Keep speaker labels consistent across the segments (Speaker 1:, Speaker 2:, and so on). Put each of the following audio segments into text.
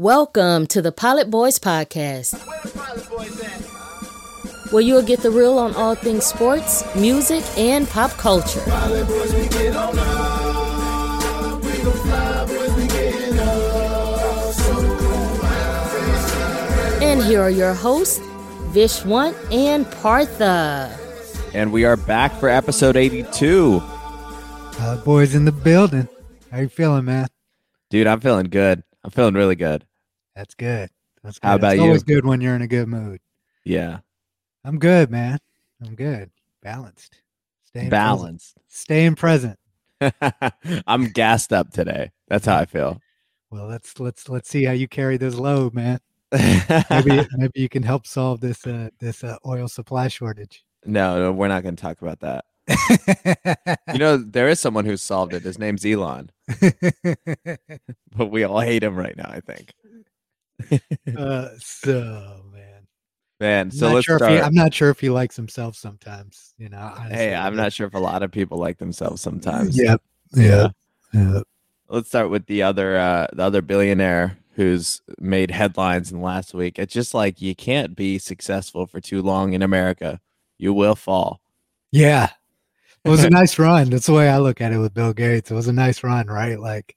Speaker 1: Welcome to the Pilot Boys Podcast, where you'll get the real on all things sports, music, and pop culture. And here are your hosts, Vishwant and Partha.
Speaker 2: And we are back for episode 82.
Speaker 3: Uh, boys in the building. How you feeling, man?
Speaker 2: Dude, I'm feeling good. I'm feeling really good.
Speaker 3: That's good. That's good.
Speaker 2: How about
Speaker 3: it's
Speaker 2: you?
Speaker 3: always good when you're in a good mood.
Speaker 2: Yeah.
Speaker 3: I'm good, man. I'm good. Balanced. Staying Present.
Speaker 2: Balanced.
Speaker 3: Staying present.
Speaker 2: I'm gassed up today. That's how I feel.
Speaker 3: Well, let's let's let's see how you carry this load, man. Maybe maybe you can help solve this uh this uh, oil supply shortage.
Speaker 2: no, no, we're not going to talk about that. You know, there is someone who solved it. His name's Elon, but we all hate him right now, I think.
Speaker 3: uh, so man,
Speaker 2: Man, so let's
Speaker 3: sure
Speaker 2: start.
Speaker 3: he, I'm not sure if he likes himself sometimes. You know, honestly.
Speaker 2: hey, I'm not sure if a lot of people like themselves sometimes.
Speaker 3: Yep. Yeah. Yeah.
Speaker 2: let's start with the other uh the other billionaire who's made headlines in the last week it's just like you can't be successful for too long in america you will fall
Speaker 3: Yeah. It was a nice run. That's the way I look at it with Bill Gates. It was a nice run, right? Like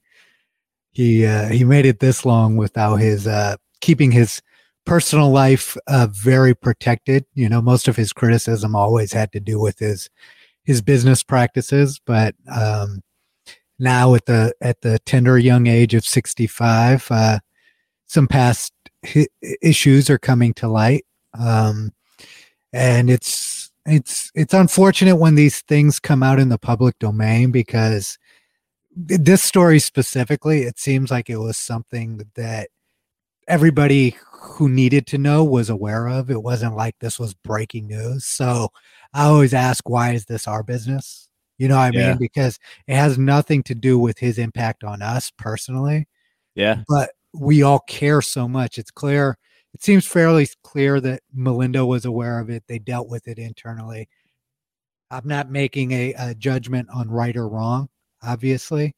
Speaker 3: he uh, he made it this long without his uh, keeping his personal life uh, very protected. You know, most of his criticism always had to do with his his business practices, but um, now at the at the tender young age of 65, uh, some past hi- issues are coming to light. Um, and it's it's it's unfortunate when these things come out in the public domain because this story specifically it seems like it was something that everybody who needed to know was aware of it wasn't like this was breaking news so i always ask why is this our business you know what i
Speaker 2: Yeah.
Speaker 3: mean because it has nothing to do with his impact on us personally
Speaker 2: yeah
Speaker 3: but we all care so much. It's clear. It seems fairly clear that Melinda was aware of it. They dealt with it internally. I'm not making a, a judgment on right or wrong, obviously,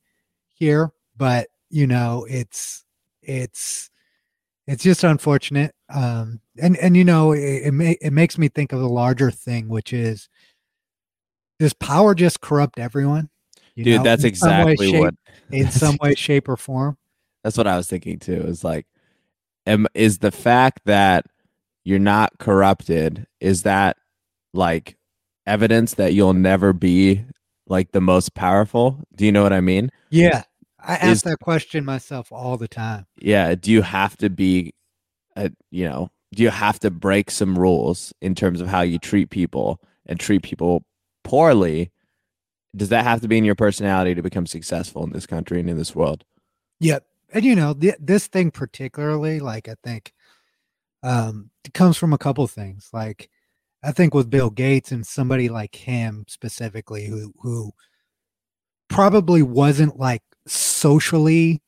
Speaker 3: here, but you know, it's it's it's just unfortunate. Um, and and you know, it it, ma- it makes me think of the larger thing, which is does power just corrupt everyone? You
Speaker 2: dude
Speaker 3: know,
Speaker 2: that's
Speaker 3: in some way,
Speaker 2: exactly
Speaker 3: shape-
Speaker 2: what
Speaker 3: in some way, shape, or form.
Speaker 2: that's what i was thinking too is like am, is the fact that you're not corrupted is that like evidence that you'll never be like the most powerful do you know what i mean
Speaker 3: Yeah. I ask
Speaker 2: Is-
Speaker 3: that question myself all the time.
Speaker 2: yeah do you have to be a, you know do you have to break some rules in terms of how you treat people and treat people poorly does that have to be in your personality to become successful in this country and in this world
Speaker 3: Yep. And you know, th- this thing particularly, like I think um it comes from a couple things. Like I think with Bill Gates and somebody like him specifically who who probably wasn't like socially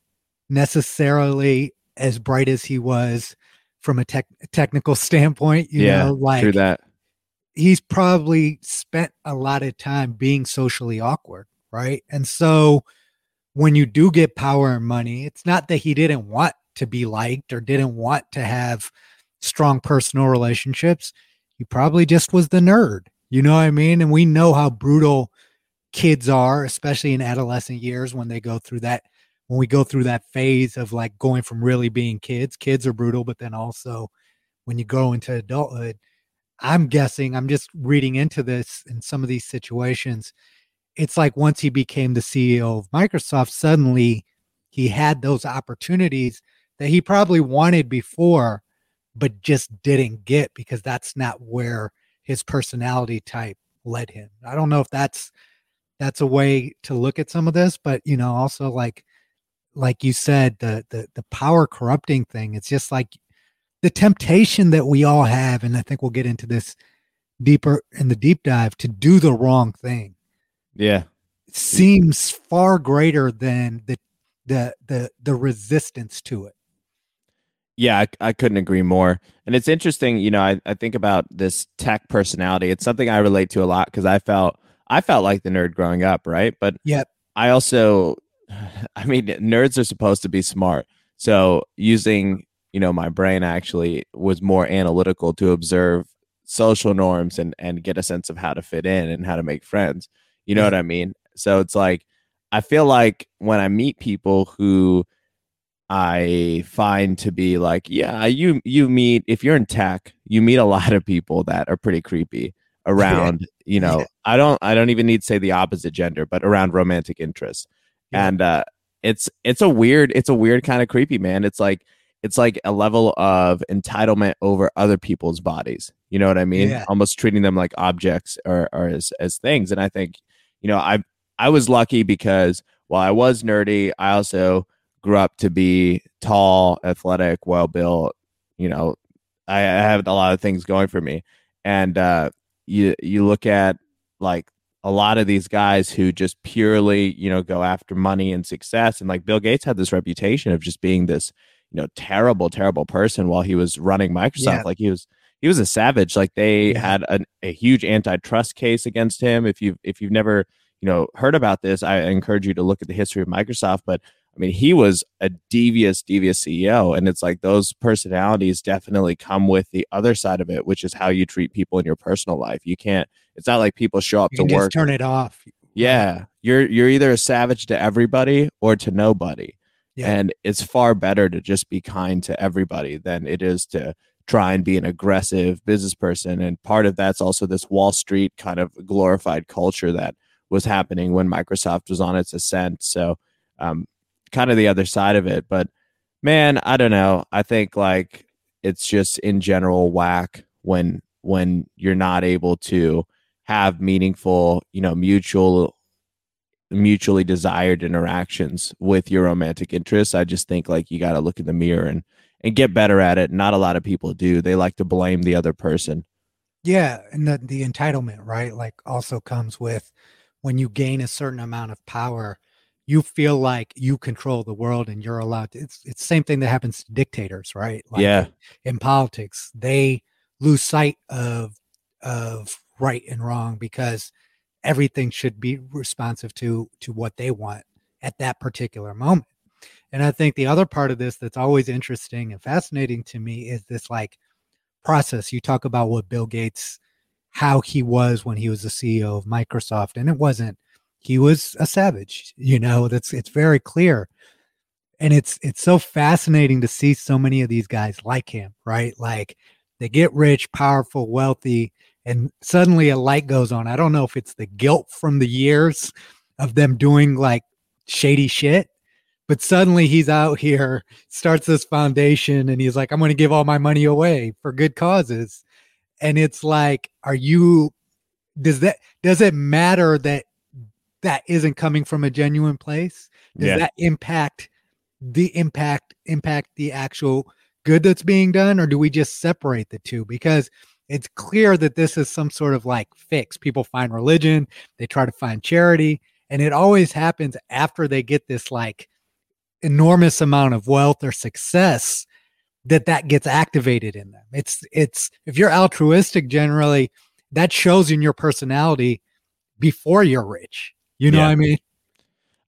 Speaker 3: necessarily as bright as he was from a tech technical standpoint, you
Speaker 2: yeah
Speaker 3: know, like
Speaker 2: true that
Speaker 3: he's probably spent a lot of time being socially awkward, right? And so when you do get power and money, it's not that he didn't want to be liked or didn't want to have strong personal relationships. He probably just was the nerd. You know what I mean? And we know how brutal kids are, especially in adolescent years when they go through that when we go through that phase of like going from really being kids. Kids are brutal, but then also when you go into adulthood, I'm guessing, I'm just reading into this in some of these situations. It's like once he became the CEO of Microsoft, suddenly he had those opportunities that he probably wanted before, but just didn't get because that's not where his personality type led him. I don't know if that's that's a way to look at some of this, but you know, also like like you said, the the the power corrupting thing, it's just like the temptation that we all have, and I think we'll get into this deeper in the deep dive to do the wrong thing
Speaker 2: yeah
Speaker 3: seems far greater than the the the the resistance to it.
Speaker 2: Yeah, I, I couldn't agree more. And it's interesting, you know, I, I think about this tech personality. It's something I relate to a lot because I felt I felt like the nerd growing up, right? But
Speaker 3: Yep.
Speaker 2: I also I mean, nerds are supposed to be smart. So using, you know, my brain actually was more analytical to observe social norms and and get a sense of how to fit in and how to make friends. You know
Speaker 3: Yeah.
Speaker 2: what I mean? So it's like I feel like when I meet people who I find to be like, yeah, you you meet if you're in tech, you meet a lot of people that are pretty creepy around, you know,
Speaker 3: Yeah.
Speaker 2: I don't I don't even need to say the opposite gender, but around romantic interests.
Speaker 3: Yeah.
Speaker 2: And uh it's it's a weird it's a weird kind of creepy, man. It's like it's like a level of entitlement over other people's bodies. You know what I mean?
Speaker 3: Yeah.
Speaker 2: Almost treating them like objects or, or as as things. And I think, you know, I I was lucky because while I was nerdy, I also grew up to be tall, athletic, well built. You know, I, I have a lot of things going for me. And uh, you you look at like a lot of these guys who just purely you know go after money and success, and like Bill Gates had this reputation of just being this you know terrible, terrible person while he was running Microsoft.
Speaker 3: Yeah.
Speaker 2: Like he was he was a savage. Like they
Speaker 3: Yeah.
Speaker 2: had an, a huge antitrust case against him. If you if you've never you know heard about this, I encourage you to look at the history of Microsoft. But I mean, he was a devious, devious CEO, and it's like those personalities definitely come with the other side of it, which is how you treat people in your personal life. You can't. It's not like people show up to work.
Speaker 3: just turn it off.
Speaker 2: Yeah, you're you're either a savage to everybody or to nobody.
Speaker 3: Yeah.
Speaker 2: And it's far better to just be kind to everybody than it is to try and be an aggressive business person. And part of that's also this Wall Street kind of glorified culture that was happening when Microsoft was on its ascent. So, um, kind of the other side of it. But man, I don't know. I think like it's just in general whack when when you're not able to have meaningful, you know, mutual mutually desired interactions with your romantic interests. I just think like you got to look in the mirror and and get better at it. Not a lot of people do. They like to blame the other person.
Speaker 3: Yeah, and the the entitlement, right? Like also comes with when you gain a certain amount of power, you feel like you control the world and you're allowed to it's it's the same thing that happens to dictators, right? Like
Speaker 2: yeah.
Speaker 3: in politics, they lose sight of of right and wrong because everything should be responsive to to what they want at that particular moment. And I think the other part of this that's always interesting and fascinating to me is this like process. You talk about what Bill Gates, how he was when he was the CEO of Microsoft, and it wasn't. He was a savage. You know, that's it's very clear, and it's it's so fascinating to see so many of these guys like him, right? Like they get rich, powerful, wealthy, and suddenly a light goes on. I don't know if it's the guilt from the years of them doing like shady shit but suddenly he's out here starts this foundation and he's like i'm going to give all my money away for good causes and it's like are you does that does it matter that that isn't coming from a genuine place does
Speaker 2: Yeah.
Speaker 3: that impact the impact impact the actual good that's being done or do we just separate the two? Because it's clear that this is some sort of like fix. People find religion they try to find charity and it always happens after they get this like enormous amount of wealth or success that that gets activated in them. It's it's if you're altruistic generally that shows in your personality before you're rich you know
Speaker 2: Yeah.
Speaker 3: what i mean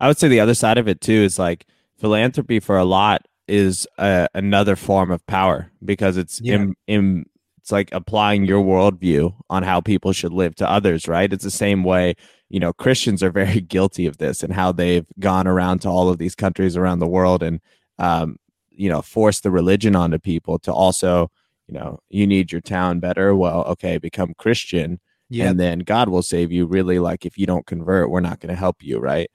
Speaker 2: I would say the other side of it too is like philanthropy for a lot is uh, another form of power because it's
Speaker 3: Yeah.
Speaker 2: im, im, it's like applying your worldview on how people should live to others, right? It's the same way, you know, Christians are very guilty of this and how they've gone around to all of these countries around the world and, um, you know, force the religion onto people to also, you know, you need your town better. Well, okay, become Christian
Speaker 3: yeah
Speaker 2: and then God will save you. Really, like if you don't convert, we're not going to help you, right?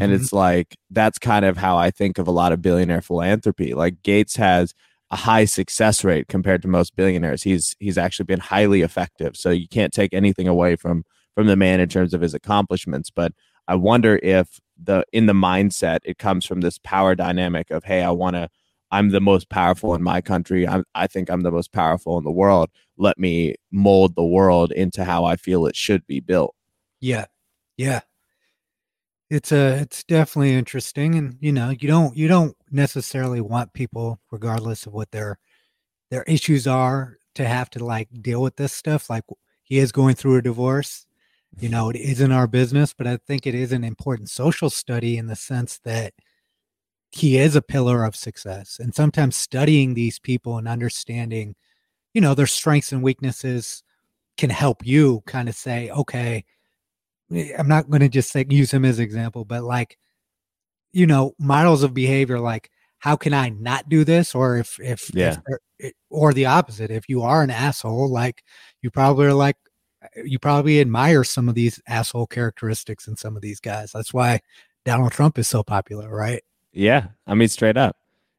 Speaker 2: and
Speaker 3: Mhm.
Speaker 2: it's like that's kind of how I think of a lot of billionaire philanthropy. Like Gates has a high success rate compared to most billionaires. He's he's actually been highly effective. So you can't take anything away from from the man in terms of his accomplishments, but I wonder if the in the mindset it comes from this power dynamic of hey, I want to I'm the most powerful in my country. I I think I'm the most powerful in the world. Let me mold the world into how I feel it should be built.
Speaker 3: Yeah. Yeah. It's a it's definitely interesting and you know, you don't you don't necessarily want people regardless of what their their issues are to have to like deal with this stuff like he is going through a divorce. You know, it isn't our business, but I think it is an important social study in the sense that he is a pillar of success. And sometimes studying these people and understanding, you know, their strengths and weaknesses can help you kind of say, okay, eh, I'm not going to just say use him as example, but like, you know, models of behavior like how can I not do this? Or if if
Speaker 2: Yeah.
Speaker 3: if, or the opposite, if you are an asshole, like you probably are like eh, you probably admire some of these asshole characteristics in some of these guys. That's why Donald Trump is so popular, right?
Speaker 2: Yeah, I mean straight up.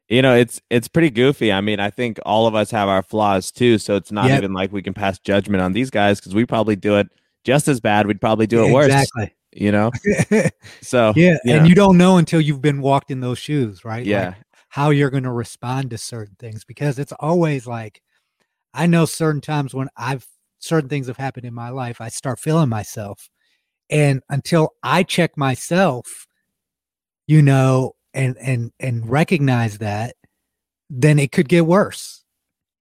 Speaker 2: You know, it's it's pretty goofy. I mean, I think all of us have our flaws too, so it's not
Speaker 3: Yep.
Speaker 2: even like we can pass judgment on these guys because we probably do it just as bad. We'd probably do it worse.
Speaker 3: Exactly.
Speaker 2: You know, so
Speaker 3: yeah,
Speaker 2: you
Speaker 3: and
Speaker 2: know,
Speaker 3: you don't know until you've been walked in those shoes, right? Like,
Speaker 2: yeah,
Speaker 3: how you're going to respond to certain things because it's always like I know certain times when I've certain things have happened in my life, I start feeling myself. And until I check myself, you know, and and and recognize that, then it could get worse.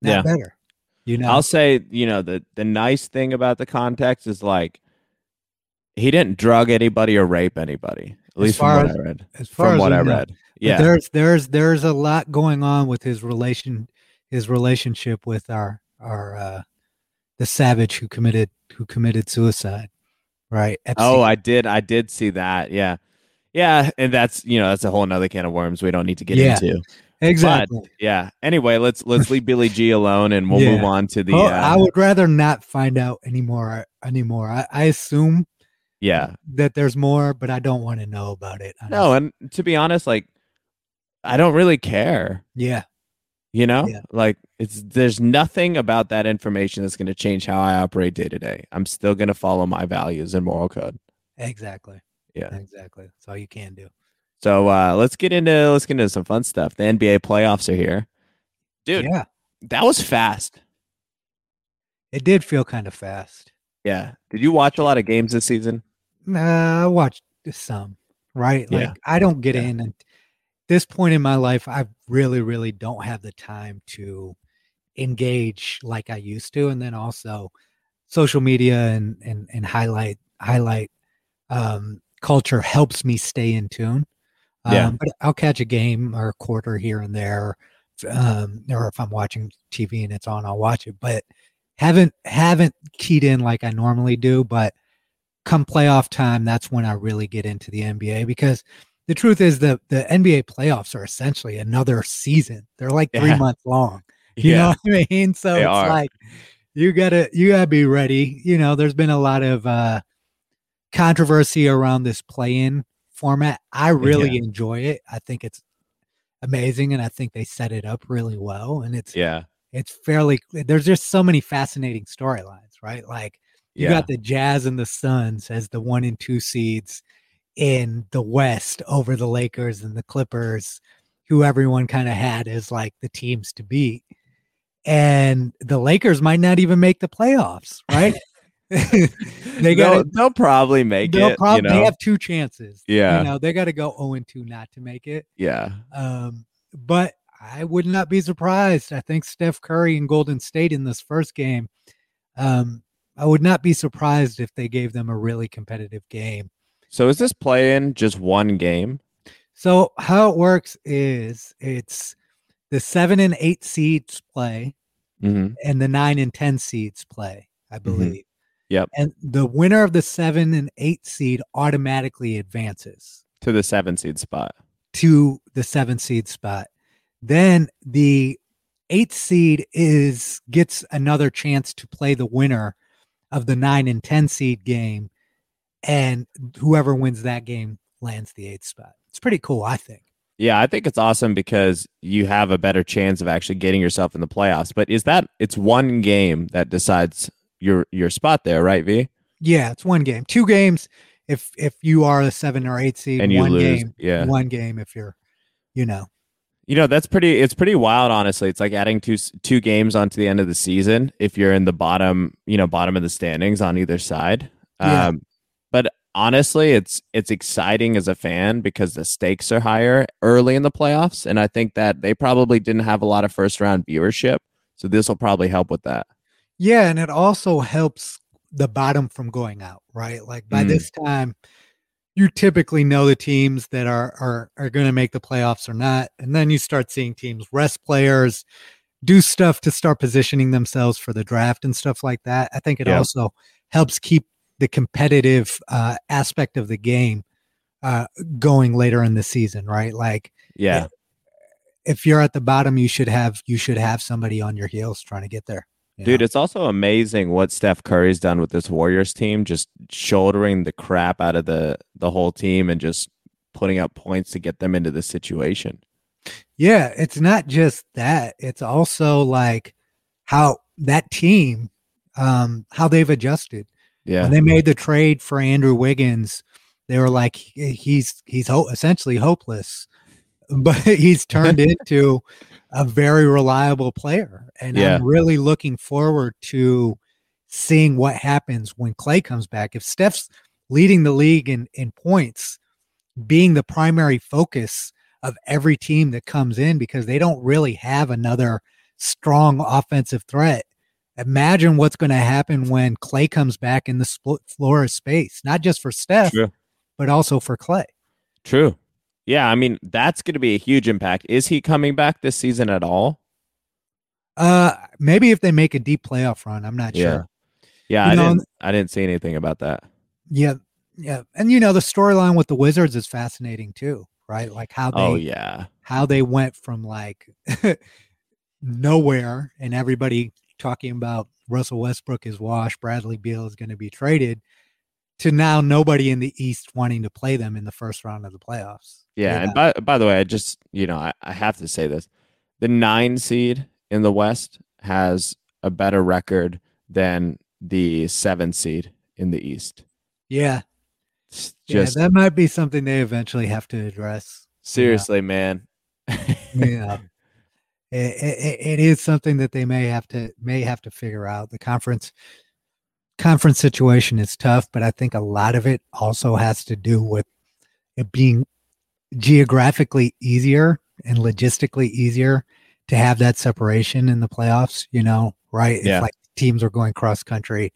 Speaker 3: Not
Speaker 2: Yeah.
Speaker 3: better. You know.
Speaker 2: I'll say, you know, the the nice thing about the context is like he didn't drug anybody or rape anybody. At least from what
Speaker 3: as-
Speaker 2: I read.
Speaker 3: as far
Speaker 2: From
Speaker 3: as
Speaker 2: what I
Speaker 3: know.
Speaker 2: read.
Speaker 3: But
Speaker 2: Yeah.
Speaker 3: there's there's there's a lot going on with his relation his relationship with our our uh the savage who committed who committed suicide right
Speaker 2: Oh, I did. I did see that. Yeah. Yeah. And that's, you know, that's a whole nother can of worms we don't need to get
Speaker 3: Yeah.
Speaker 2: into.
Speaker 3: exactly
Speaker 2: Yeah. Anyway, let's let's leave Billy G alone and we'll
Speaker 3: Yeah.
Speaker 2: move on to the uh,
Speaker 3: i would rather not find out anymore anymore i, I assume
Speaker 2: yeah.
Speaker 3: that there's more but i don't want to know about it
Speaker 2: No,
Speaker 3: honestly.
Speaker 2: and to be honest, like I don't really care.
Speaker 3: yeah
Speaker 2: You know,
Speaker 3: Yeah.
Speaker 2: like it's there's nothing about that information that's going to change how I operate day to day. I'm still going to follow my values and moral code.
Speaker 3: exactly
Speaker 2: Yeah.
Speaker 3: exactly that's all you can do
Speaker 2: So uh, let's get into let's get into some fun stuff. The NBA playoffs are here, dude.
Speaker 3: yeah
Speaker 2: That was fast.
Speaker 3: it did feel kind of fast
Speaker 2: Yeah. Did you watch a lot of games this season?
Speaker 3: Nah, I watched some, right? Like
Speaker 2: Yeah.
Speaker 3: I don't get
Speaker 2: Yeah.
Speaker 3: in at this point in my life, I really, really don't have the time to engage like I used to. And then also social media and and and highlight highlight um culture helps me stay in tune. Um,
Speaker 2: Yeah.
Speaker 3: but I'll catch a game or a quarter here and there. Um, or if I'm watching TV and it's on, I'll watch it. But haven't haven't keyed in like I normally do. But come playoff time, that's when I really get into the NBA because the truth is the the NBA playoffs are essentially another season. They're like three
Speaker 2: Yeah.
Speaker 3: months long. You know what I mean? So
Speaker 2: They
Speaker 3: it's
Speaker 2: are.
Speaker 3: like you gotta you gotta be ready. You know, there's been a lot of uh controversy around this play-in format. I really enjoy it. I think it's amazing and I think they set it up really well. And it's
Speaker 2: Yeah.
Speaker 3: it's fairly there's just so many fascinating storylines, right? Like you
Speaker 2: Yeah.
Speaker 3: got the Jazz and the Suns as the one and two seeds in the West over the Lakers and the Clippers, who everyone kind of had as like the teams to beat. And the Lakers might not even make the playoffs, right? they
Speaker 2: they'll,
Speaker 3: got
Speaker 2: they'll probably make
Speaker 3: they'll
Speaker 2: it.
Speaker 3: prob-
Speaker 2: you know?
Speaker 3: they have two chances.
Speaker 2: Yeah.
Speaker 3: You know, they got to go 0 and 2 not to make it.
Speaker 2: yeah.
Speaker 3: Um, but I would not be surprised. I think Steph Curry and Golden State in this first game. Um, I would not be surprised if they gave them a really competitive game.
Speaker 2: So is this play in just one game?
Speaker 3: So how it works is it's the seven and eight seeds play
Speaker 2: Mm-hmm.
Speaker 3: and the nine and ten seeds play, I believe.
Speaker 2: Yep.
Speaker 3: And the winner of the seven and eight seed automatically advances.
Speaker 2: To the seven seed spot.
Speaker 3: to the seven seed spot. Then the eighth seed is gets another chance to play the winner of the nine and ten seed game, and whoever wins that game lands the eighth spot. It's pretty cool, I think.
Speaker 2: Yeah, I think it's awesome because you have a better chance of actually getting yourself in the playoffs. But is that it's one game that decides your your spot there, right, V?
Speaker 3: Yeah, it's one game, two games if if you are a seven or eight seed,
Speaker 2: And you
Speaker 3: one
Speaker 2: lose,
Speaker 3: game,
Speaker 2: yeah.
Speaker 3: one game if you're, you know,
Speaker 2: You know, that's pretty it's pretty wild honestly. It's like adding two two games onto the end of the season if you're in the bottom, you know, bottom of the standings on either side.
Speaker 3: Yeah.
Speaker 2: Um but honestly, it's it's exciting as a fan because the stakes are higher early in the playoffs and I think that they probably didn't have a lot of first round viewership. So this will probably help with that.
Speaker 3: Yeah, and it also helps the bottom from going out, right? Like by
Speaker 2: Mm.
Speaker 3: this time, you typically know the teams that are are are going to make the playoffs or not, and then you start seeing teams rest players, do stuff to start positioning themselves for the draft and stuff like that. I think it
Speaker 2: Yeah.
Speaker 3: also helps keep the competitive uh, aspect of the game uh, going later in the season, right? Like
Speaker 2: Yeah.
Speaker 3: if you're at the bottom, you should have you should have somebody on your heels trying to get there.
Speaker 2: Dude, it's also amazing what Steph Curry's done with this Warriors team, just shouldering the crap out of the the whole team and just putting up points to get them into the situation.
Speaker 3: Yeah, it's not just that. It's also like how that team, um, how they've adjusted.
Speaker 2: Yeah.
Speaker 3: When they made the trade for Andrew Wiggins, they were like, he's he's ho- essentially hopeless, but he's turned into a very reliable player. And
Speaker 2: Yeah.
Speaker 3: I'm really looking forward to seeing what happens when Clay comes back. If Steph's leading the league in in points, being the primary focus of every team that comes in because they don't really have another strong offensive threat. Imagine what's going to happen when Clay comes back in the split floor of space, not just for Steph,
Speaker 2: True.
Speaker 3: but also for Clay.
Speaker 2: True. Yeah, I mean, that's going to be a huge impact. Is he coming back this season at all?
Speaker 3: Uh, maybe if they make a deep playoff run, I'm not
Speaker 2: Yeah.
Speaker 3: sure.
Speaker 2: Yeah,
Speaker 3: You
Speaker 2: I
Speaker 3: know,
Speaker 2: didn't I didn't see anything about that.
Speaker 3: Yeah, yeah, and you know the storyline with the Wizards is fascinating too, right? Like how they
Speaker 2: Oh yeah.
Speaker 3: how they went from like nowhere and everybody talking about Russell Westbrook is washed, Bradley Beal is going to be traded, to now nobody in the East wanting to play them in the first round of the playoffs.
Speaker 2: Yeah, and by by the way, I just you know I, I have to say this: the nine seed in the West has a better record than the seven seed in the East.
Speaker 3: yeah,
Speaker 2: It's
Speaker 3: yeah,
Speaker 2: just
Speaker 3: that might be something they eventually have to address.
Speaker 2: seriously, man.
Speaker 3: Yeah. It, it, it is something that they may have to may have to figure out. The conference conference situation is tough, but I think a lot of it also has to do with it being geographically easier and logistically easier to have that separation in the playoffs, you know, right?
Speaker 2: Yeah.
Speaker 3: If like teams are going cross country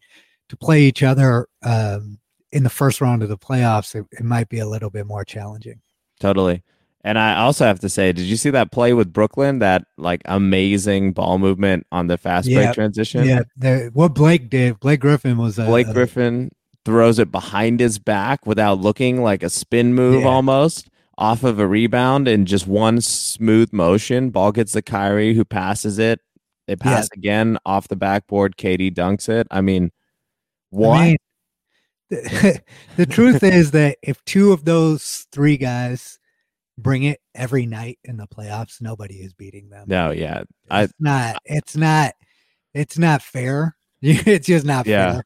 Speaker 3: to play each other um, in the first round of the playoffs, it, it might be a little bit more challenging.
Speaker 2: Totally. And I also have to say, did you see that play with Brooklyn? That like amazing ball movement on the fast
Speaker 3: Yeah,
Speaker 2: break transition.
Speaker 3: Yeah, the, what Blake did, Blake Griffin was a,
Speaker 2: Blake
Speaker 3: a-
Speaker 2: Griffin throws it behind his back without looking like a spin move
Speaker 3: Yeah.
Speaker 2: almost off of a rebound in just one smooth motion. Ball gets to Kyrie who passes it. They pass again off the backboard. KD dunks it. I mean, what?
Speaker 3: I mean, the, the truth is that if two of those three guys bring it every night in the playoffs, nobody is beating them.
Speaker 2: no, yeah. I
Speaker 3: It's not. It's not. It's not fair. It's just not
Speaker 2: Yeah.
Speaker 3: fair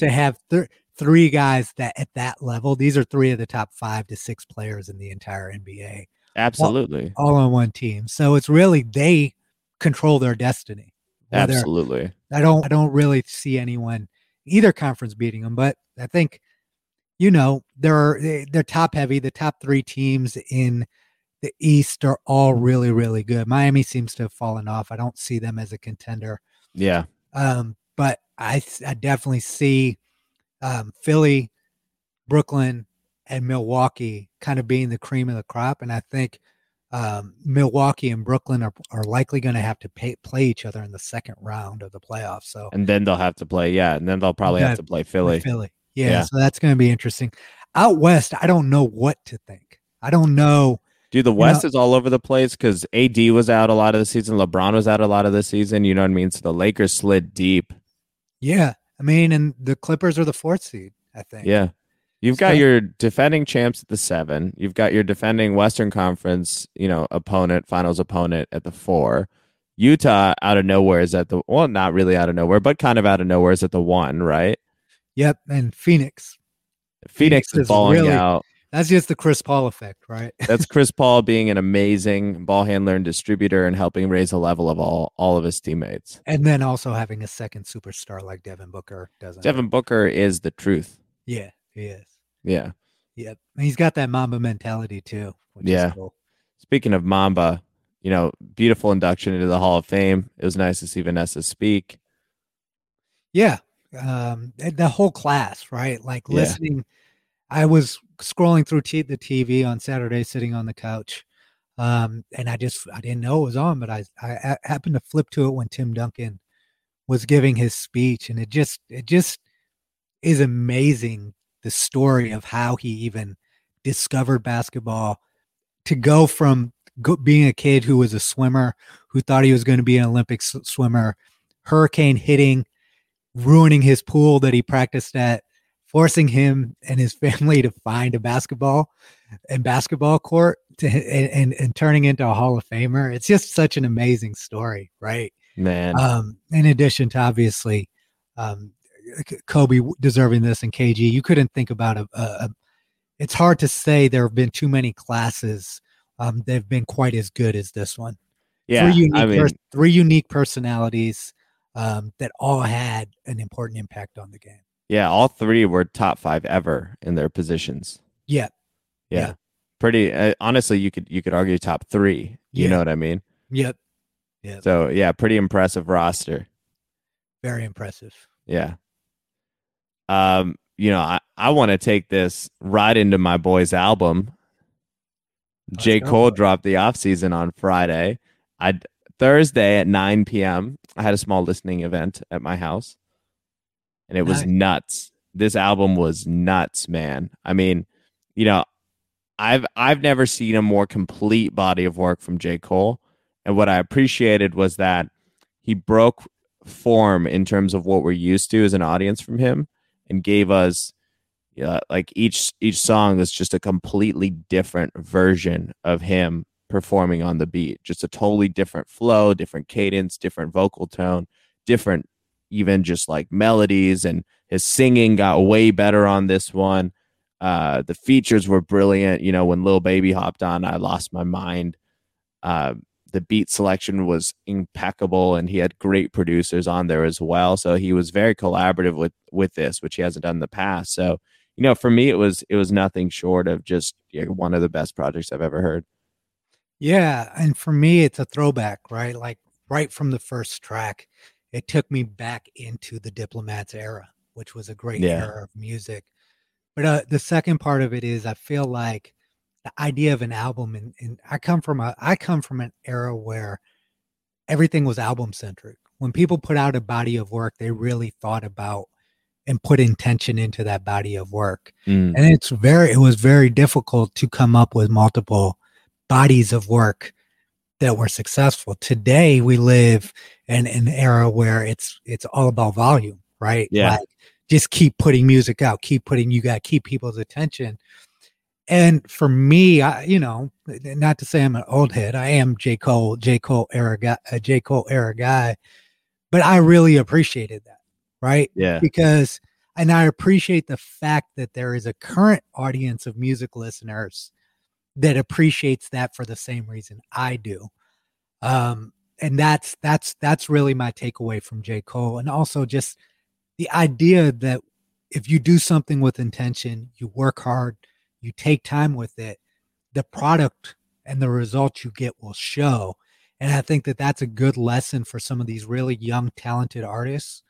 Speaker 3: to have th- three guys that at that level. These are three of the top five to six players in the entire NBA,
Speaker 2: absolutely.
Speaker 3: all on one team. So it's really they control their destiny. Whether-
Speaker 2: Absolutely.
Speaker 3: I don't I don't really see anyone either conference beating them, but I think you know they're they- they're top heavy. The top three teams in the East are all really really good. Miami seems to have fallen off. I don't see them as a contender,
Speaker 2: Yeah.
Speaker 3: um, but I definitely see um, Philly, Brooklyn, and Milwaukee kind of being the cream of the crop, and I think. Um, Milwaukee and Brooklyn are, are likely going to have to pay, play each other in the second round of the playoffs. So
Speaker 2: And then they'll have to play. Yeah. And then they'll probably have to play Philly.
Speaker 3: Philly. Yeah,
Speaker 2: Yeah.
Speaker 3: so that's going to be interesting. Out west, I don't know what to think. I don't know.
Speaker 2: Dude, the
Speaker 3: know-
Speaker 2: West is all over the place because AD was out a lot of the season. LeBron was out a lot of the season. You know what I mean? So the Lakers slid deep.
Speaker 3: Yeah, I mean, and the Clippers are the fourth seed. I think.
Speaker 2: Yeah. You've got
Speaker 3: So-
Speaker 2: your defending champs at the seven. You've got your defending Western Conference, you know, opponent, finals opponent at the four. Utah out of nowhere is at the well, not really out of nowhere, but kind of out of nowhere is at the one, right?
Speaker 3: Yep, and Phoenix.
Speaker 2: Phoenix,
Speaker 3: Phoenix
Speaker 2: is balling
Speaker 3: really-
Speaker 2: out.
Speaker 3: That's just the Chris Paul effect, right?
Speaker 2: That's Chris Paul being an amazing ball handler and distributor and helping raise the level of all all of his teammates.
Speaker 3: and then also having a second superstar like Devin Booker doesn't.
Speaker 2: Devin Booker is the truth.
Speaker 3: Yeah, he is.
Speaker 2: Yeah.
Speaker 3: Yep, and he's got that Mamba mentality too. Which
Speaker 2: Yeah.
Speaker 3: Is cool.
Speaker 2: Speaking of Mamba, you know, beautiful induction into the Hall of Fame. It was nice to see Vanessa speak.
Speaker 3: Yeah. Um, the whole class, right? Like
Speaker 2: Yeah.
Speaker 3: listening. I was scrolling through t- the TV on Saturday, sitting on the couch, um, and I just I didn't know it was on, but I I happened to flip to it when Tim Duncan was giving his speech, and it just it just is amazing the story of how he even discovered basketball to go from go, being a kid who was a swimmer who thought he was going to be an Olympic s- swimmer, hurricane hitting, ruining his pool that he practiced at, forcing him and his family to find a basketball and basketball court to, and, and, and turning into a Hall of Famer. It's just such an amazing story, right?
Speaker 2: Man.
Speaker 3: Um, in addition to obviously um, Kobe deserving this and KG, you couldn't think about a, a, a it's hard to say there have been too many classes um, that have been quite as good as this one.
Speaker 2: yeah.
Speaker 3: three unique,
Speaker 2: I mean,
Speaker 3: pers- three unique personalities um, that all had an important impact on the game.
Speaker 2: Yeah, all three were top five ever in their positions.
Speaker 3: Yeah,
Speaker 2: Yeah.
Speaker 3: Yeah.
Speaker 2: Pretty uh, honestly, you could you could argue top three. You
Speaker 3: Yeah.
Speaker 2: know what I mean?
Speaker 3: yep, Yep.
Speaker 2: So yeah, pretty impressive roster.
Speaker 3: very impressive.
Speaker 2: Yeah. Um, you know, I, I want to take this right into my boy's album.
Speaker 3: Let's
Speaker 2: J.
Speaker 3: go.
Speaker 2: Cole dropped the off season on Friday. I Thursday at 9 p.m. I had a small listening event at my house. And it was
Speaker 3: Nice.
Speaker 2: nuts. This album was nuts, man. I mean, you know, I've I've never seen a more complete body of work from J. Cole. And what I appreciated was that he broke form in terms of what we're used to as an audience from him and gave us yeah, like each each song is just a completely different version of him performing on the beat. Just a totally different flow, different cadence, different vocal tone, different even just like melodies and his singing got way better on this one. Uh the features were brilliant. You know, when Lil Baby hopped on, I lost my mind. Uh the beat selection was impeccable and he had great producers on there as well. So he was very collaborative with with this, which he hasn't done in the past. So you know, for me, it was it was nothing short of just yeah, one of the best projects I've ever heard.
Speaker 3: Yeah, and for me, it's a throwback, right? Like right from the first track, it took me back into the Diplomats era, which was a great
Speaker 2: Yeah.
Speaker 3: era of music. But uh, the second part of it is, I feel like the idea of an album, and, and I come from a I come from an era where everything was album centric. When people put out a body of work, they really thought about and put intention into that body of work and it's very it was very difficult to come up with multiple bodies of work that were successful. Today we live in an era where it's it's all about volume right?
Speaker 2: Yeah.
Speaker 3: like just keep putting music out keep putting you got keep people's attention. And for me i you know not to say i'm an old head i am j. Cole j. Cole era guy a j. Cole era guy but i really appreciated that right?
Speaker 2: Yeah.
Speaker 3: because and I appreciate the fact that there is a current audience of music listeners that appreciates that for the same reason I do. Um and that's that's that's really my takeaway from J. Cole. And also just the idea that if you do something with intention, you work hard, you take time with it, the product and the results you get will show. And I think that that's a good lesson for some of these really young, talented artists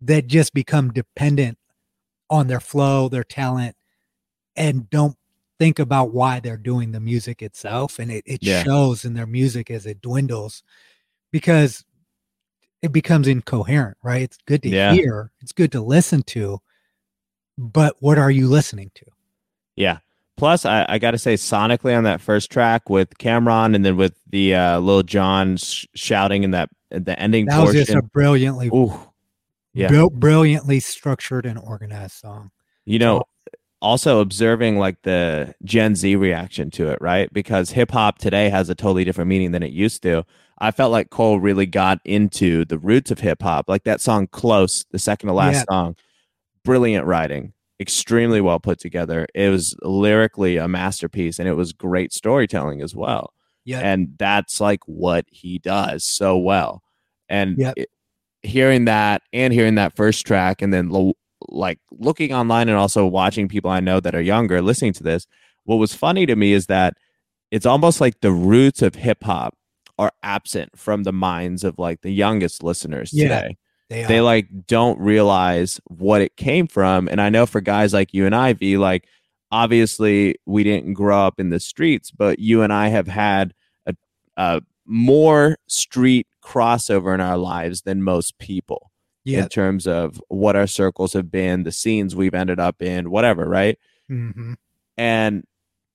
Speaker 3: that just become dependent on their flow, their talent, and don't think about why they're doing the music itself. And it, it
Speaker 2: Yeah.
Speaker 3: shows in their music as it dwindles because it becomes incoherent, right? It's good to
Speaker 2: Yeah.
Speaker 3: hear, it's good to listen to, but what are you listening to?
Speaker 2: Yeah. Plus, I, I got to say, sonically on that first track with Cam'ron, and then with the uh, Lil Jon sh- shouting in that the ending
Speaker 3: That was just a brilliantly,
Speaker 2: Ooh, yeah.
Speaker 3: bril- brilliantly structured and organized song.
Speaker 2: you know, also observing like the Gen Z reaction to it, right? Because hip hop today has a totally different meaning than it used to. I felt like Cole really got into the roots of hip hop, like that song "Close," the second to last
Speaker 3: Yeah.
Speaker 2: song. Brilliant writing, extremely well put together. It was lyrically a masterpiece, and it was great storytelling as well.
Speaker 3: Yeah.
Speaker 2: and that's like what he does so well. And
Speaker 3: Yep.
Speaker 2: it- hearing that and hearing that first track, and then like looking online and also watching people I know that are younger listening to this, what was funny to me is that it's almost like the roots of hip hop are absent from the minds of like the youngest listeners
Speaker 3: Yeah.
Speaker 2: today
Speaker 3: they,
Speaker 2: they like don't realize what it came from and i know for guys like you and ivy like obviously we didn't grow up in the streets, but you and I have had a, a more street crossover in our lives than most people
Speaker 3: Yeah.
Speaker 2: in terms of what our circles have been, the scenes we've ended up in, whatever, right?
Speaker 3: hmm
Speaker 2: And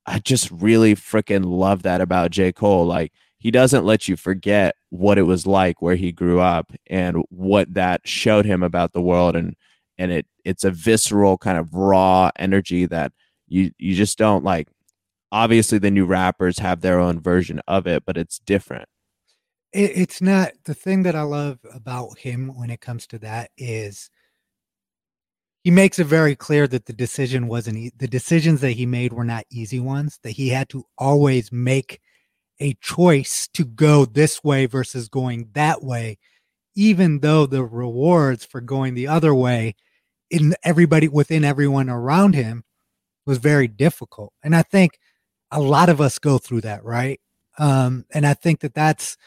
Speaker 2: I just really freaking love that about J. Cole. Like, he doesn't let you forget what it was like where he grew up and what that showed him about the world. And and it it's a visceral kind of raw energy that you you just don't like. Obviously, the new rappers have their own version of it, but it's different.
Speaker 3: It, it's not the thing that I love about him when it comes to that is he makes it very clear that the decision wasn't e- the decisions that he made were not easy ones that he had to always make a choice to go this way versus going that way even though the rewards for going the other way in everybody within everyone around him was very difficult. And i think a lot of us go through that right? Um and i think that that's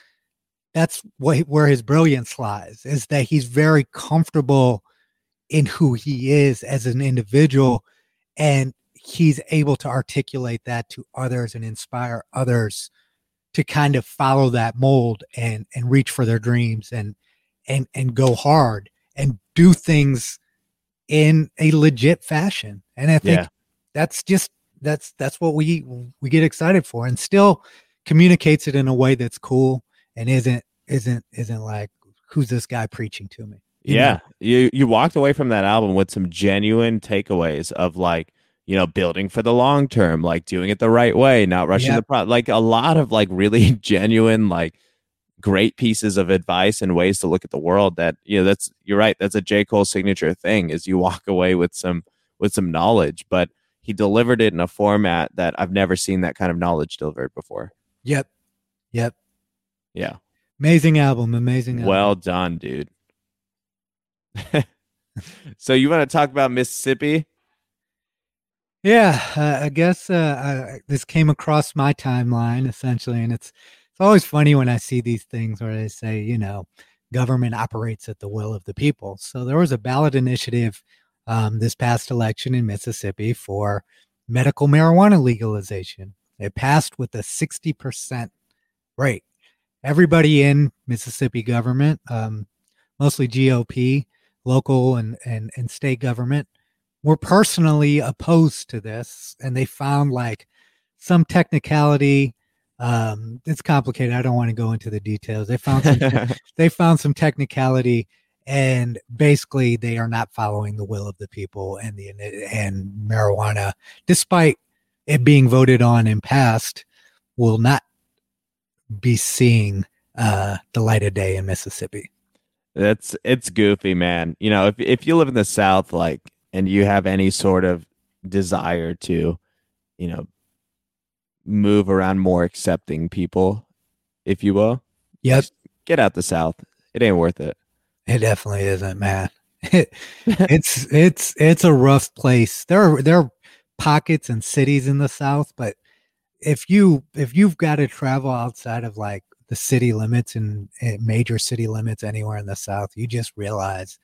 Speaker 3: that's what where his brilliance lies is that he's very comfortable in who he is as an individual and he's able to articulate that to others and inspire others to kind of follow that mold and and reach for their dreams and and and go hard and do things in a legit fashion and i think
Speaker 2: Yeah.
Speaker 3: that's just that's that's what we we get excited for and still communicates it in a way that's cool and isn't isn't isn't like who's this guy preaching to me? You know?
Speaker 2: yeah you you walked away from that album with some genuine takeaways of like you know building for the long term like doing it the right way not rushing
Speaker 3: Yep.
Speaker 2: the pro like a lot of like really genuine like great pieces of advice and ways to look at the world that you know that's you're right that's a j. Cole signature thing is you walk away with some with some knowledge but he delivered it in a format that i've never seen that kind of knowledge delivered before.
Speaker 3: Yep. Yep
Speaker 2: yeah
Speaker 3: amazing album amazing album.
Speaker 2: well done dude so you want to talk about mississippi
Speaker 3: Yeah, uh, I guess uh, I, this came across my timeline essentially, and it's it's always funny when I see these things where they say, you know, government operates at the will of the people. So there was a ballot initiative um, this past election in Mississippi for medical marijuana legalization. It passed with a sixty percent rate. Everybody in Mississippi government, um, mostly GOP, local and, and and state government were personally opposed to this and they found like some technicality um it's complicated i don't want to go into the details. They found some they found some technicality and basically they are not following the will of the people and the and marijuana despite it being voted on and passed will not be seeing uh the light of day in mississippi
Speaker 2: That's it's goofy, man. You know, if if you live in the South, like, and you have any sort of desire to, you know, move around more accepting people, if you will,
Speaker 3: yep
Speaker 2: get out the South. It ain't worth it.
Speaker 3: It definitely isn't, man. It, it's it's it's a rough place. There are there are pockets and cities in the South, but if you if you've got to travel outside of like the city limits and, and major city limits anywhere in the South, you just realize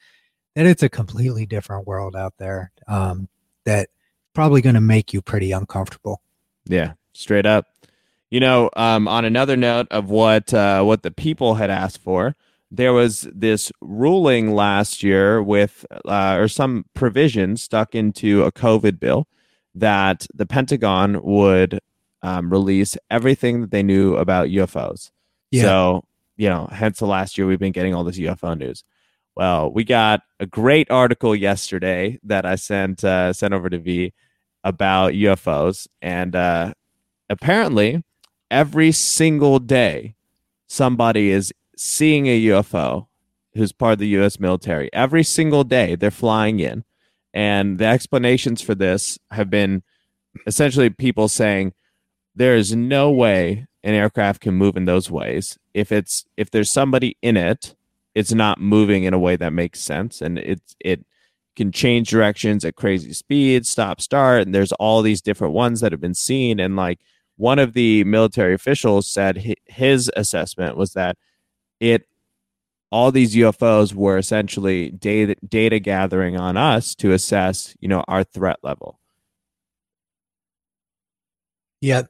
Speaker 3: that it's a completely different world out there. Um, that probably going to make you pretty uncomfortable.
Speaker 2: Yeah, straight up. You know, um, on another note of what uh, what the people had asked for, there was this ruling last year with uh, or some provision stuck into a COVID bill that the Pentagon would um, release everything that they knew about UFOs.
Speaker 3: Yeah.
Speaker 2: So, you know, hence the last year we've been getting all this UFO news. Well, we got a great article yesterday that I sent uh, sent over to V about UFOs, and uh, apparently, every single day, somebody is seeing a UFO who's part of the U.S. military. Every single day, they're flying in, and the explanations for this have been essentially people saying there is no way an aircraft can move in those ways. If it's if there's somebody in it, it's not moving in a way that makes sense, and it's it can change directions at crazy speeds, stop, start, and there's all these different ones that have been seen. And like one of the military officials said, his assessment was that it all these UFOs were essentially data data gathering on us to assess, you know, our threat level.
Speaker 3: Yep.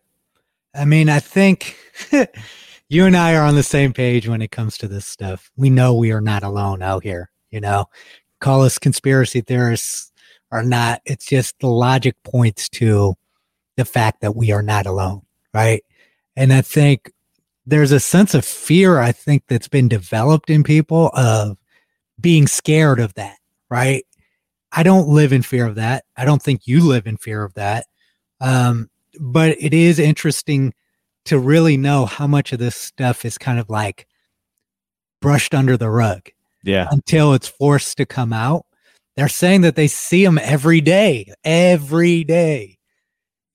Speaker 3: I mean, I think you and I are on the same page when it comes to this stuff. We know we are not alone out here, you know. Call us conspiracy theorists or not. It's just the logic points to the fact that we are not alone, right? And I think there's a sense of fear I think that's been developed in people of being scared of that, right? I don't live in fear of that. I don't think you live in fear of that. Um, but it is interesting to really know how much of this stuff is kind of like brushed under the rug.
Speaker 2: Yeah.
Speaker 3: Until it's forced to come out. They're saying that they see them every day, every day.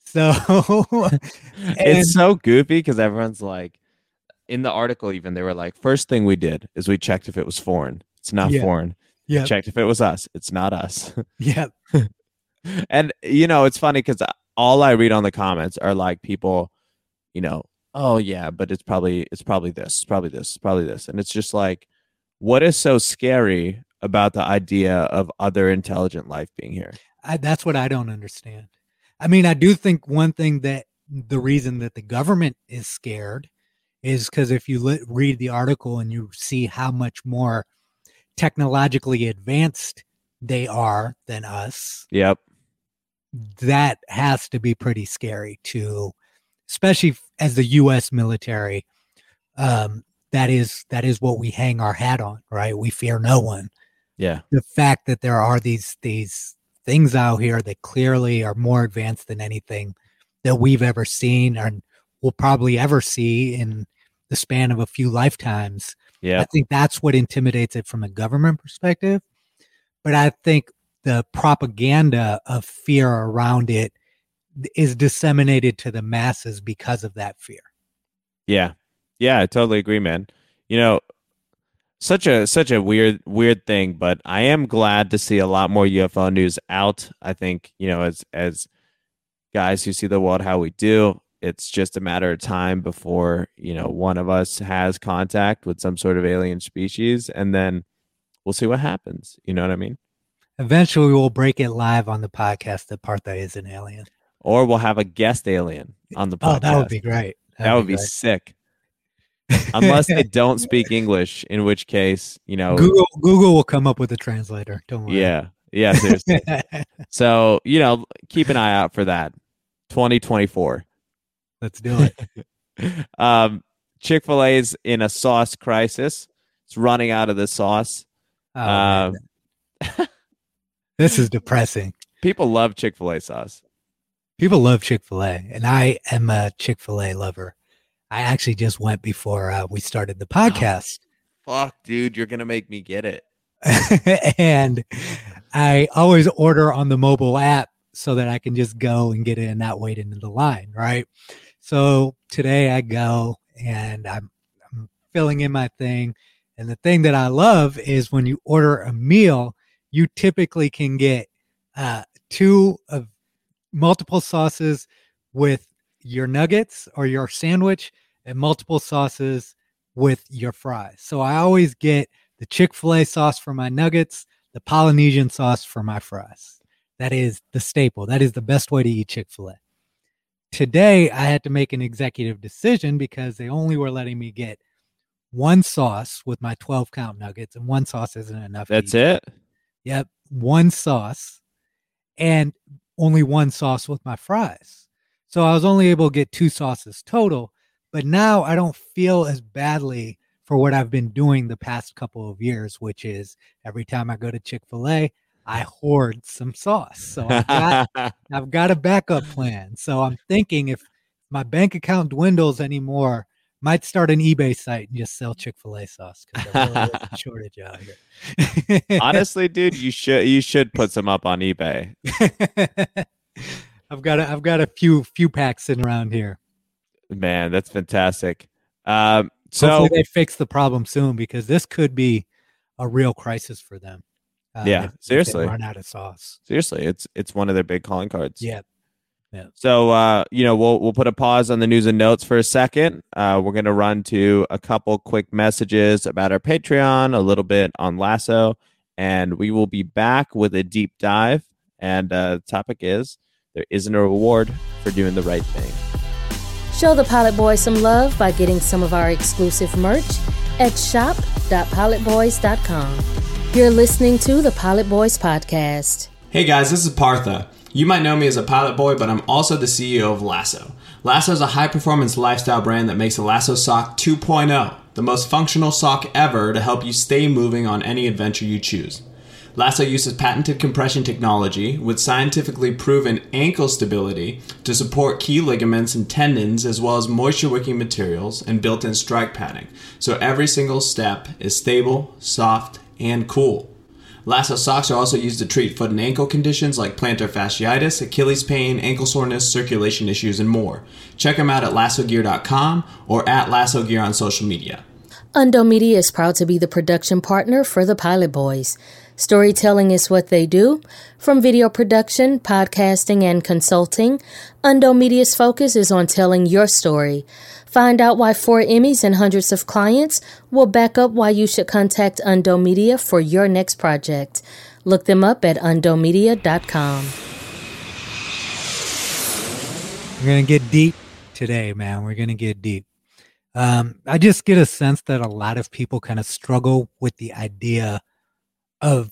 Speaker 3: So
Speaker 2: it's so goofy because everyone's like, in the article, even they were like, first thing we did is we checked if it was foreign. It's not
Speaker 3: Yeah.
Speaker 2: foreign.
Speaker 3: yeah,
Speaker 2: Checked if it was us. It's not us.
Speaker 3: yeah,
Speaker 2: and you know, it's funny because all I read on the comments are like people, you know, oh yeah, but it's probably it's probably this, it's probably this, it's probably this, and it's just like, what is so scary about the idea of other intelligent life being here?
Speaker 3: I, that's what I don't understand. I mean, I do think one thing that the reason that the government is scared is because if you li- read the article and you see how much more technologically advanced they are than us,
Speaker 2: Yep.
Speaker 3: That has to be pretty scary to, especially as the U.S. military. Um, that is that is what we hang our hat on, right? We fear no one
Speaker 2: Yeah.
Speaker 3: the fact that there are these these things out here that clearly are more advanced than anything that we've ever seen and will probably ever see in the span of a few lifetimes.
Speaker 2: Yeah i
Speaker 3: think that's what intimidates it from a government perspective. But I think the propaganda of fear around it is disseminated to the masses because of that fear.
Speaker 2: Yeah. Yeah, I totally agree, man. You know, such a such a weird weird thing, but I am glad to see a lot more UFO news out. I think, you know, as as guys who see the world how we do, it's just a matter of time before, you know, one of us has contact with some sort of alien species and then we'll see what happens. You know what I mean?
Speaker 3: Eventually, we'll break it live on the podcast that Partha is an alien.
Speaker 2: Or we'll have a guest alien on the podcast.
Speaker 3: Oh, that would be great.
Speaker 2: that would be
Speaker 3: great.
Speaker 2: sick. Unless they don't speak English, in which case, you know,
Speaker 3: Google Google will come up with a translator. Don't worry.
Speaker 2: Yeah. Yeah, seriously. so, you know, keep an eye out for that. 2024.
Speaker 3: Let's do it.
Speaker 2: Um, Chick-fil-A's in a sauce crisis. It's running out of the sauce.
Speaker 3: Oh.
Speaker 2: Um,
Speaker 3: this is depressing.
Speaker 2: people love Chick-fil-A sauce.
Speaker 3: People love Chick Fil A, and I am a Chick Fil A lover. I actually just went before uh, we started the podcast,
Speaker 2: Fuck, dude, you're going to make me get it.
Speaker 3: and I always order on the mobile app so that I can just go and get it and not wait into the line, right? So today I go and I'm, I'm filling in my thing. And the thing that I love is when you order a meal, you typically can get uh, two of multiple sauces with your nuggets or your sandwich and multiple sauces with your fries. So I always get the Chick fil A sauce for my nuggets, the Polynesian sauce for my fries. That is the staple. That is the best way to eat Chick fil A. Today, I had to make an executive decision because they only were letting me get one sauce with my 12 count nuggets, and one sauce isn't enough.
Speaker 2: That's it?
Speaker 3: Yep. One sauce and only one sauce with my fries. So I was only able to get two sauces total. But now I don't feel as badly for what I've been doing the past couple of years, which is every time I go to Chick fil A, I hoard some sauce. So I've got, I've got a backup plan. So I'm thinking if my bank account dwindles anymore, might start an eBay site and just sell Chick fil A sauce because really shortage out here.
Speaker 2: Honestly, dude, you should you should put some up on eBay.
Speaker 3: I've got a, I've got a few few packs sitting around here.
Speaker 2: Man, that's fantastic. Um, so
Speaker 3: Hopefully they fix the problem soon because this could be a real crisis for them. uh,
Speaker 2: Yeah,
Speaker 3: if- if
Speaker 2: seriously.
Speaker 3: run out of sauce.
Speaker 2: seriously, it's it's one of their big calling cards.
Speaker 3: Yeah,
Speaker 2: So uh, you know, we'll we'll put a pause on the news and notes for a second. Uh, we're gonna run to a couple quick messages about our Patreon, a little bit on Lasso, and we will be back with a deep dive. And uh, the topic is there isn't a reward for doing the right thing.
Speaker 1: Show the Pilot Boys some love by getting some of our exclusive merch at shop.pilotboys.com. You're listening to the Pilot Boys Podcast.
Speaker 4: Hey guys, this is Partha. You might know me as a pilot boy, but I'm also the CEO of Lasso. Lasso is a high performance lifestyle brand that makes the Lasso Sock 2.0, the most functional sock ever to help you stay moving on any adventure you choose. Lasso uses patented compression technology with scientifically proven ankle stability to support key ligaments and tendons, as well as moisture wicking materials and built in strike padding, so every single step is stable, soft, and cool. Lasso socks are also used to treat foot and ankle conditions like plantar fasciitis, Achilles pain, ankle soreness, circulation issues, and more. Check them out at lassogear.com or at lassogear on social media.
Speaker 1: Undo Media is proud to be the production partner for the Pilot Boys. Storytelling is what they do. From video production, podcasting, and consulting, Undo Media's focus is on telling your story. Find out why four Emmys and hundreds of clients will back up why you should contact Undo Media for your next project. Look them up at undomedia.com.
Speaker 3: We're gonna get deep today, man. We're gonna get deep. Um, I just get a sense that a lot of people kind of struggle with the idea of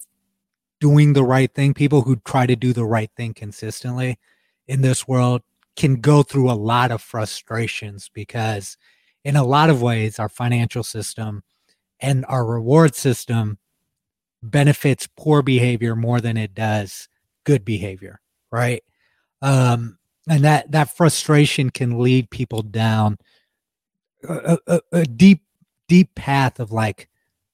Speaker 3: doing the right thing, people who try to do the right thing consistently in this world can go through a lot of frustrations because in a lot of ways our financial system and our reward system benefits poor behavior more than it does good behavior right? Um and that that frustration can lead people down a, a, a deep deep path of like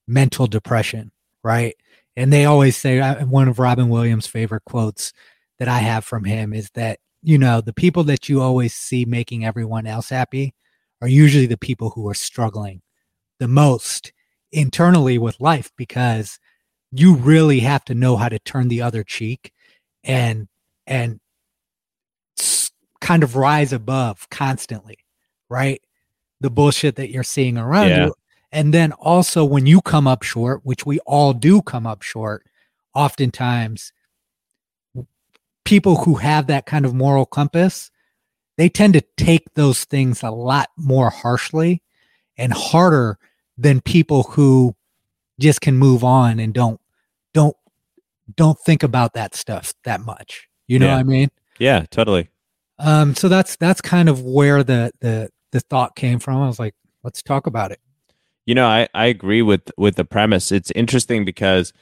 Speaker 3: mental depression right and they always say uh, one of Robin Williams' favorite quotes that I have from him is that you know the people that you always see making everyone else happy are usually the people who are struggling the most internally with life because you really have to know how to turn the other cheek and and kind of rise above constantly right the bullshit that you're seeing around yeah. you and then also when you come up short, which we all do come up short, oftentimes people who have that kind of moral compass, they tend to take those things a lot more harshly and harder than people who just can move on and don't don't don't think about that stuff that much. You know
Speaker 2: yeah.
Speaker 3: what I mean?
Speaker 2: Yeah, totally.
Speaker 3: Um so that's that's kind of where the the the thought came from. I was like, let's talk about it.
Speaker 2: You know, I, I agree with with the premise. It's interesting because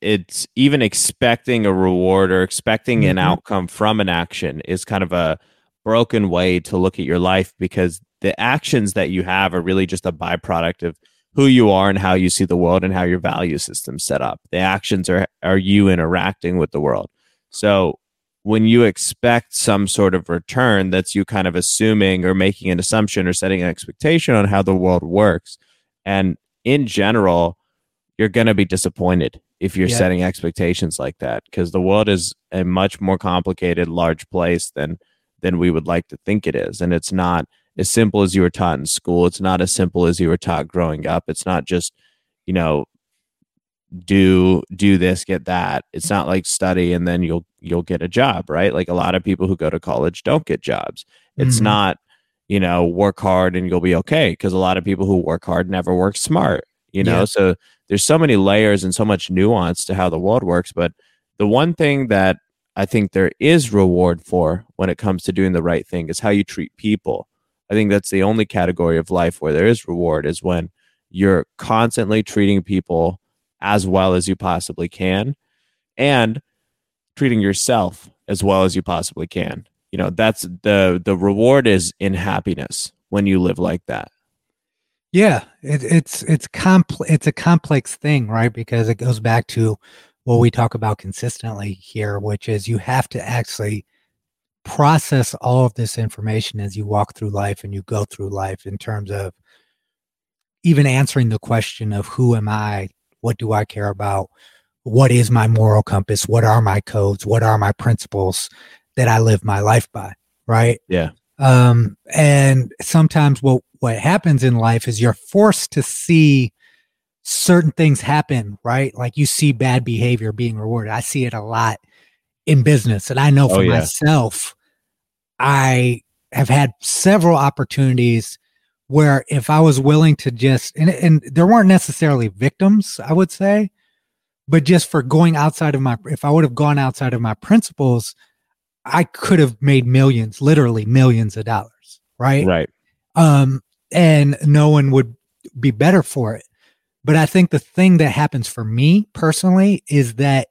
Speaker 2: it's even expecting a reward or expecting mm-hmm. an outcome from an action is kind of a broken way to look at your life because the actions that you have are really just a byproduct of who you are and how you see the world and how your value system's set up. The actions are are you interacting with the world. So when you expect some sort of return, that's you kind of assuming or making an assumption or setting an expectation on how the world works. And in general, you're going to be disappointed if you're yeah. setting expectations like that because the world is a much more complicated, large place than than we would like to think it is, and it's not as simple as you were taught in school. It's not as simple as you were taught growing up. It's not just, you know, do do this, get that. It's not like study and then you'll you'll get a job, right? Like a lot of people who go to college don't get jobs. It's mm-hmm. not you know, work hard and you'll be okay. Because a lot of people who work hard never work smart, you know. Yeah. So there's so many layers and so much nuance to how the world works. But the one thing that I think there is reward for when it comes to doing the right thing is how you treat people. I think that's the only category of life where there is reward is when you're constantly treating people as well as you possibly can and treating yourself as well as you possibly can you know that's the the reward is in happiness when you live like that.
Speaker 3: Yeah it, it's it's complex it's a complex thing right? Because it goes back to what we talk about consistently here which is you have to actually process all of this information as you walk through life and you go through life in terms of even answering the question of who am i? What do i care about? What is my moral compass? What are my codes? What are my principles that I live my life by, right?
Speaker 2: Yeah.
Speaker 3: Um, and sometimes what what happens in life is you're forced to see certain things happen, right? Like you see bad behavior being rewarded. I see it a lot in business, and I know oh, for oh, yeah. myself, I have had several opportunities where if I was willing to just and, and there weren't necessarily victims, I would say, but just for going outside of my if I would have gone outside of my principles, I could have made millions, literally millions of dollars, right?
Speaker 2: Right.
Speaker 3: Um, and no one would be better for it. But I think the thing that happens for me personally is that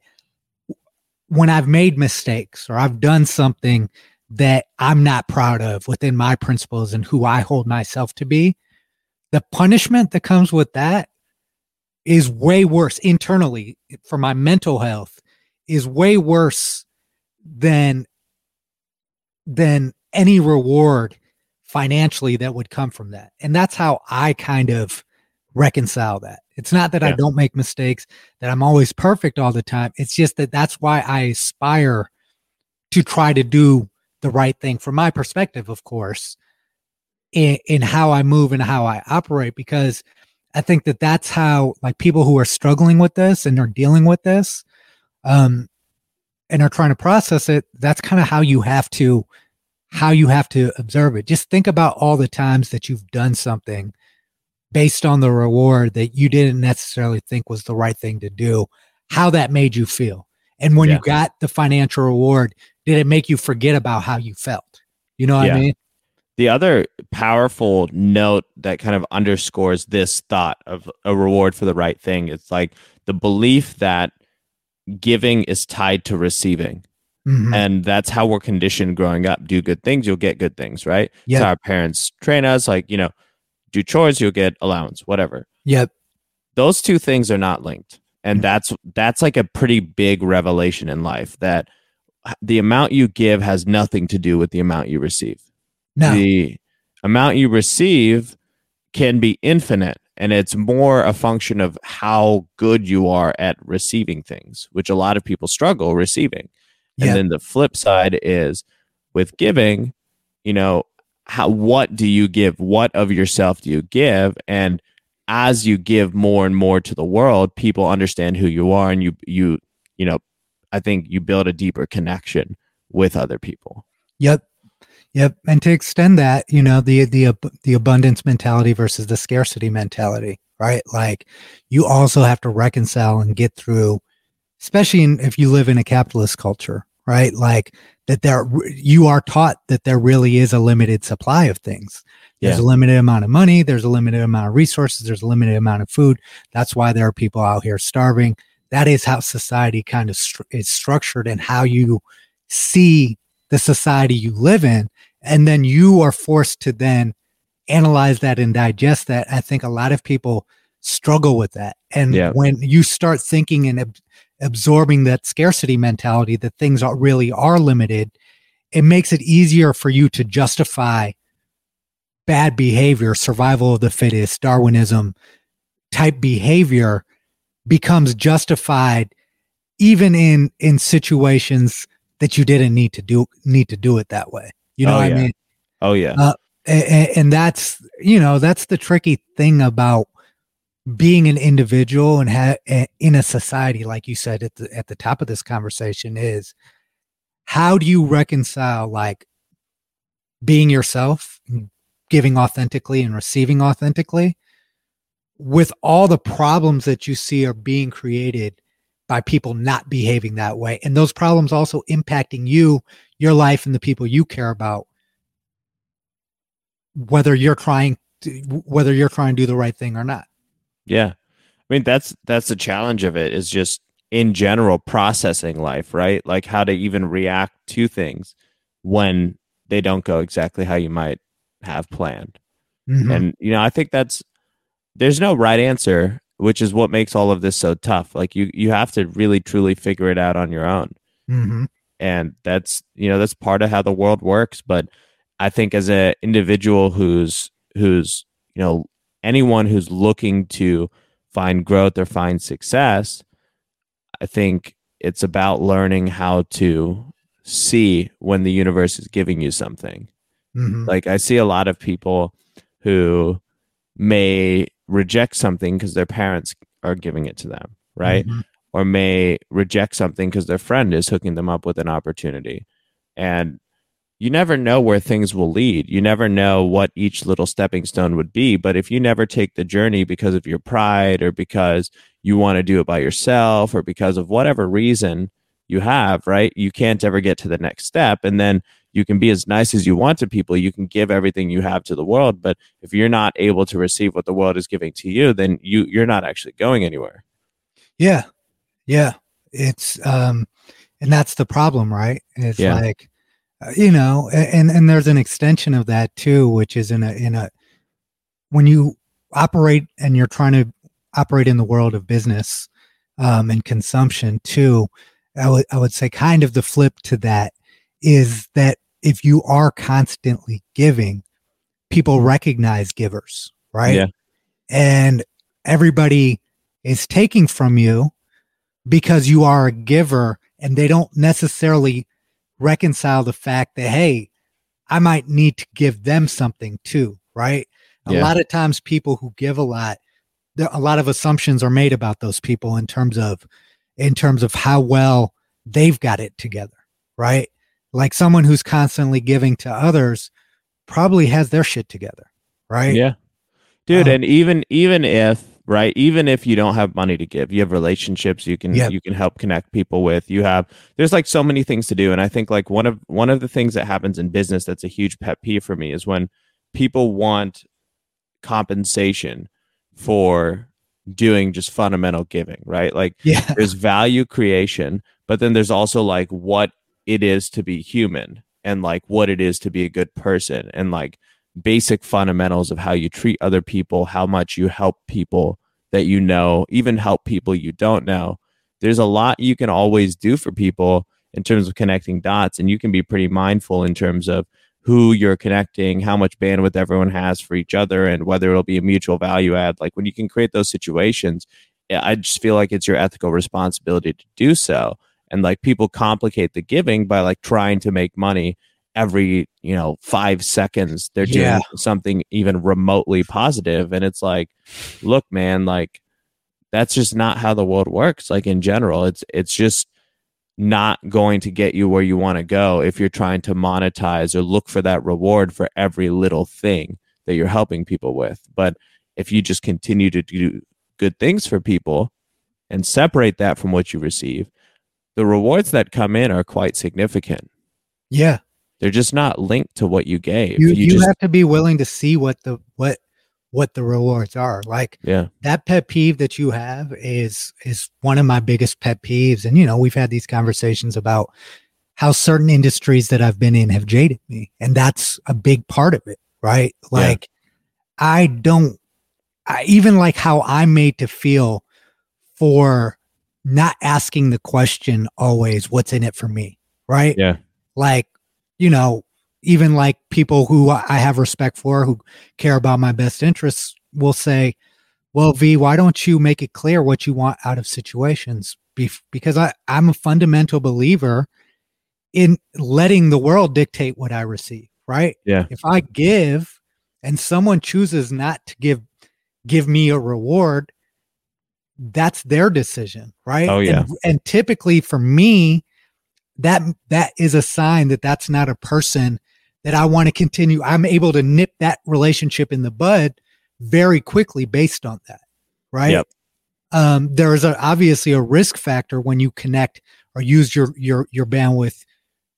Speaker 3: when I've made mistakes or I've done something that I'm not proud of within my principles and who I hold myself to be, the punishment that comes with that is way worse internally for my mental health is way worse than than any reward financially that would come from that. And that's how I kind of reconcile that. It's not that yeah. I don't make mistakes, that I'm always perfect all the time. It's just that that's why I aspire to try to do the right thing from my perspective, of course, in, in how I move and how I operate, because I think that that's how, like, people who are struggling with this and are dealing with this, um, and are trying to process it, that's kind of how you have to how you have to observe it. Just think about all the times that you've done something based on the reward that you didn't necessarily think was the right thing to do, how that made you feel. And when yeah. you got the financial reward, did it make you forget about how you felt? You know what yeah. I mean?
Speaker 2: The other powerful note that kind of underscores this thought of a reward for the right thing is like the belief that giving is tied to receiving. Mm-hmm. And that's how we're conditioned growing up. Do good things, you'll get good things, right? Yeah. our parents train us, like, you know, do chores, you'll get allowance, whatever.
Speaker 3: Yep.
Speaker 2: Those two things are not linked. And mm-hmm. that's that's like a pretty big revelation in life that the amount you give has nothing to do with the amount you receive.
Speaker 3: No.
Speaker 2: The amount you receive can be infinite and it's more a function of how good you are at receiving things, which a lot of people struggle receiving. And then the flip side is with giving, you know, how what do you give? What of yourself do you give? And as you give more and more to the world, people understand who you are and you you you know, I think you build a deeper connection with other people.
Speaker 3: Yep. Yep. And to extend that, you know, the the the abundance mentality versus the scarcity mentality, right? Like you also have to reconcile and get through especially in, if you live in a capitalist culture, right? Like that there, you are taught that there really is a limited supply of things. There's yeah. a limited amount of money. There's a limited amount of resources. There's a limited amount of food. That's why there are people out here starving. That is how society kind of stru- is structured and how you see the society you live in. And then you are forced to then analyze that and digest that. I think a lot of people struggle with that. And yeah. when you start thinking and absorbing that scarcity mentality that things are really are limited, it makes it easier for you to justify bad behavior, survival of the fittest, Darwinism type behavior becomes justified even in in situations that you didn't need to do need to do it that way. You know oh, what
Speaker 2: yeah.
Speaker 3: I mean?
Speaker 2: Oh yeah.
Speaker 3: Uh, and, and that's you know that's the tricky thing about being an individual and ha- in a society like you said at the at the top of this conversation is how do you reconcile like being yourself giving authentically and receiving authentically with all the problems that you see are being created by people not behaving that way and those problems also impacting you your life and the people you care about whether you're trying to, whether you're trying to do the right thing or not
Speaker 2: yeah. I mean that's that's the challenge of it is just in general processing life, right? Like how to even react to things when they don't go exactly how you might have planned. Mm-hmm. And you know, I think that's there's no right answer, which is what makes all of this so tough. Like you you have to really truly figure it out on your own.
Speaker 3: Mm-hmm.
Speaker 2: And that's you know that's part of how the world works. But I think as an individual who's who's you know anyone who's looking to find growth or find success, I think it's about learning how to see when the universe is giving you something. Mm-hmm. Like I see a lot of people who may reject something because their parents are giving it to them, right? Mm-hmm. Or may reject something because their friend is hooking them up with an opportunity. And you never know where things will lead. You never know what each little stepping stone would be. But if you never take the journey because of your pride or because you want to do it by yourself or because of whatever reason you have, right? You can't ever get to the next step. And then you can be as nice as you want to people. You can give everything you have to the world. But if you're not able to receive what the world is giving to you, then you you're not actually going anywhere.
Speaker 3: Yeah. Yeah. It's um and that's the problem, right? It's
Speaker 2: Yeah.
Speaker 3: like uh, you know, and and there's an extension of that too, which is in a in a when you operate and you're trying to operate in the world of business um, and consumption too. I would I would say kind of the flip to that is that if you are constantly giving, people recognize givers, right?
Speaker 2: Yeah.
Speaker 3: And everybody is taking from you because you are a giver and they don't necessarily reconcile the fact that hey i might need to give them something too right
Speaker 2: Yeah.
Speaker 3: a lot of times people who give a lot there, a lot of assumptions are made about those people in terms of in terms of how well they've got it together right like someone who's constantly giving to others probably has their shit together right
Speaker 2: Yeah. Dude,
Speaker 3: Um,
Speaker 2: and even even if right, even if you don't have money to give, you have relationships you can
Speaker 3: Yeah.
Speaker 2: you can help connect people with. You have there's like so many things to do. And I think like one of one of the things that happens in business that's a huge pet peeve for me is when people want compensation for doing just fundamental giving, right? Like
Speaker 3: yeah
Speaker 2: there's value creation, but then there's also like what it is to be human and like what it is to be a good person and like basic fundamentals of how you treat other people, how much you help people that you know, even help people you don't know. There's a lot you can always do for people in terms of connecting dots, and you can be pretty mindful in terms of who you're connecting, how much bandwidth everyone has for each other, and whether it'll be a mutual value add. Like when you can create those situations, I just feel like it's your ethical responsibility to do so. And like people complicate the giving by like trying to make money every, you know, five seconds. They're doing
Speaker 3: Yeah.
Speaker 2: something even remotely. And it's like, look, man, like that's just not how the world works. Like in general, it's it's just not going to get you where you want to go if you're trying to monetize or look for that reward for every little thing that you're helping people with. But if you just continue to do good things for people and separate that from what you receive, the rewards that come in are quite significant.
Speaker 3: yeah.
Speaker 2: They're just not linked to what you gave.
Speaker 3: you, you,
Speaker 2: just
Speaker 3: have to be willing to see what the what what the rewards are. Like
Speaker 2: yeah,
Speaker 3: that pet peeve that you have is is one of my biggest pet peeves. And you know we've had these conversations about how certain industries that I've been in have jaded me. And that's a big part of it right? Like I don't I even like how I'm made to feel for not asking the question always what's in it for me? Right?
Speaker 2: Yeah,
Speaker 3: like you know even like people who i have respect for who care about my best interests will say well v why don't you make it clear what you want out of situations? Because i i'm a fundamental believer in letting the world dictate what i receive right?
Speaker 2: Yeah.
Speaker 3: if i give and someone chooses not to give give me a reward that's their decision right
Speaker 2: Oh, yeah.
Speaker 3: and, and typically for me that that is a sign that that's not a person that I want to continue. I'm able to nip that relationship in the bud very quickly based on that, right?
Speaker 2: Yep.
Speaker 3: Um, there is a, obviously a risk factor when you connect or use your your your bandwidth,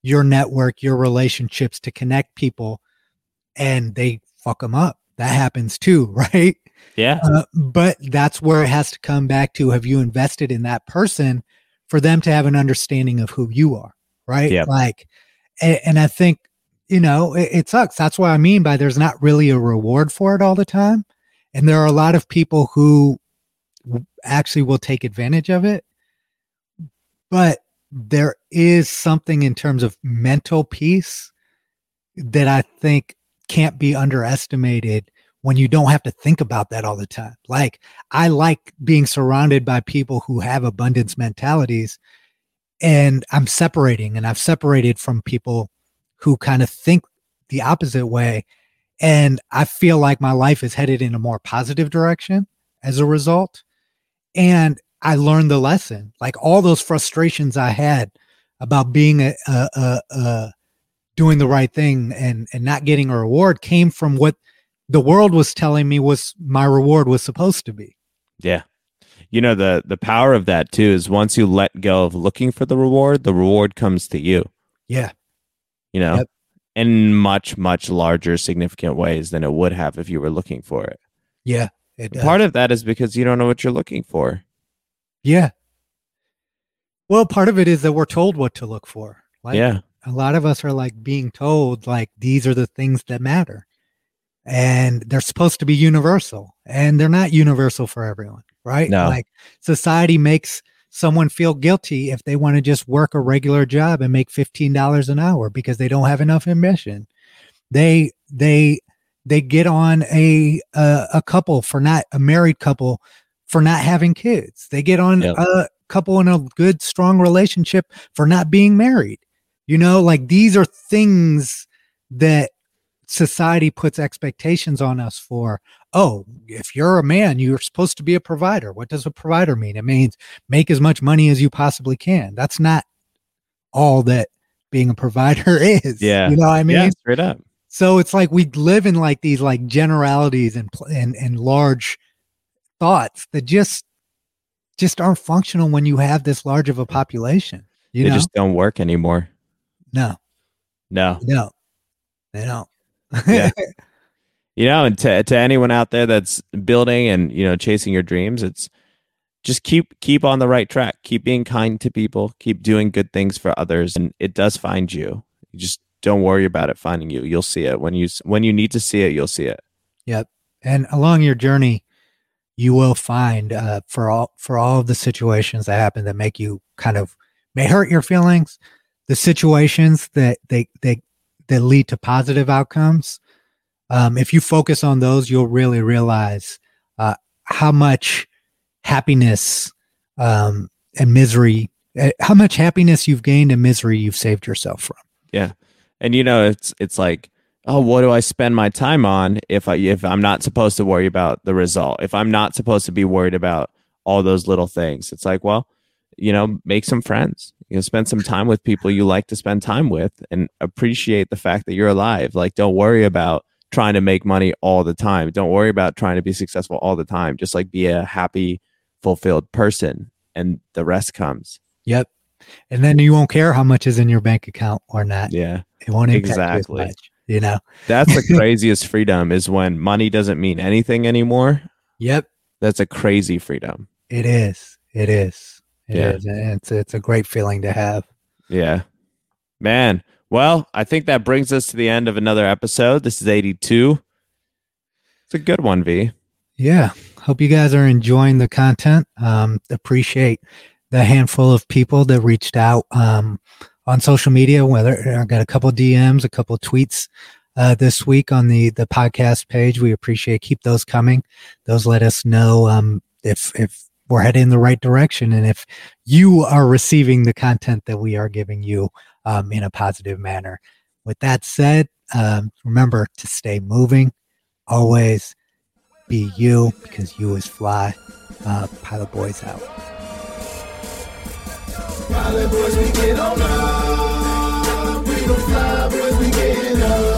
Speaker 3: your network, your relationships to connect people, and they fuck them up. That happens too, right?
Speaker 2: Yeah,
Speaker 3: Uh, but that's where it has to come back to have you invested in that person for them to have an understanding of who you are right?
Speaker 2: Yep.
Speaker 3: like and, and i think you know it, it sucks. That's what i mean by there's not really a reward for it all the time. And there are a lot of people who actually will take advantage of it. But there is something in terms of mental peace that i think can't be underestimated when you don't have to think about that all the time. Like I like being surrounded by people who have abundance mentalities and I'm separating and I've separated from people who kind of think the opposite way and I feel like my life is headed in a more positive direction as a result. And I learned the lesson. Like all those frustrations I had about being a a a, a, doing the right thing and and not getting a reward came from what the world was telling me was my reward was supposed to be.
Speaker 2: Yeah. You know the the power of that too is once you let go of looking for the reward, the reward comes to you.
Speaker 3: Yeah.
Speaker 2: You know,
Speaker 3: Yep.
Speaker 2: in much much larger significant ways than it would have if you were looking for it.
Speaker 3: Yeah. It does.
Speaker 2: Part of that is because you don't know what you're looking for.
Speaker 3: yeah. Well, part of it is that we're told what to look for. Like
Speaker 2: yeah.
Speaker 3: a lot of us are like being told like these are the things that matter. And they're supposed to be universal and they're not universal for everyone, right?
Speaker 2: No.
Speaker 3: Like society makes someone feel guilty if they want to just work a regular job and make $15 an hour because they don't have enough ambition. They they they get on a a, a couple for not a married couple for not having kids. They get on
Speaker 2: Yep.
Speaker 3: a couple in a good strong relationship for not being married. You know, like these are things that society puts expectations on us for. Oh, if you're a man, you're supposed to be a provider. What does a provider mean? It means make as much money as you possibly can. That's not all that being a provider is.
Speaker 2: Yeah.
Speaker 3: You know what I mean?
Speaker 2: yeah, straight up.
Speaker 3: So it's like we live in like these like generalities and and and large thoughts that just just aren't functional when you have this large of a population. You
Speaker 2: they
Speaker 3: know?
Speaker 2: just don't work anymore.
Speaker 3: no,
Speaker 2: No.
Speaker 3: no, they don't.
Speaker 2: Yeah. you know and to, to anyone out there that's building and you know chasing your dreams it's just keep keep on the right track. Keep being kind to people. Keep doing good things for others and it does find you. You just don't worry about it finding you. You'll see it. When you when you need to see it you'll see it.
Speaker 3: Yep. And along your journey, you will find uh, for all for all of the situations that happen that make you kind of may hurt your feelings, the situations that they they that lead to positive outcomes. Um, if you focus on those, you'll really realize uh, how much happiness um, and misery, uh, how much happiness you've gained and misery you've saved yourself from. Yeah.
Speaker 2: And you know it's it's like oh what do i spend my time on if i if i'm not supposed to worry about the result if i'm not supposed to be worried about all those little things it's like well you know make some friends you know spend some time with people you like to spend time with and appreciate the fact that you're alive like don't worry about trying to make money all the time don't worry about trying to be successful all the time just like be a happy fulfilled person and the rest comes
Speaker 3: Yep. And then you won't care how much is in your bank account or not.
Speaker 2: yeah
Speaker 3: It won't
Speaker 2: Exactly.
Speaker 3: you as much. You know.
Speaker 2: that's the craziest freedom is when money doesn't mean anything anymore
Speaker 3: Yep.
Speaker 2: that's a crazy freedom
Speaker 3: It is. It is. It
Speaker 2: Yeah.
Speaker 3: is. It's it's a great feeling to have.
Speaker 2: Yeah. Man. Well, I think that brings us to the end of another episode. This is 82. It's a good one, V.
Speaker 3: Yeah. Hope you guys are enjoying the content. Um, appreciate the handful of people that reached out um, on social media. Whether I got a couple DMs, a couple tweets uh, this week on the the podcast page. We appreciate. Keep those coming. Those let us know um, if if we're heading in the right direction and if you are receiving the content that we are giving you um, in a positive manner. With that said, um, remember to stay moving. Always be you because you is fly. Uh, Pilot Boys out.
Speaker 5: Pilot boys, we get on up. We don't fly, boys, we get up.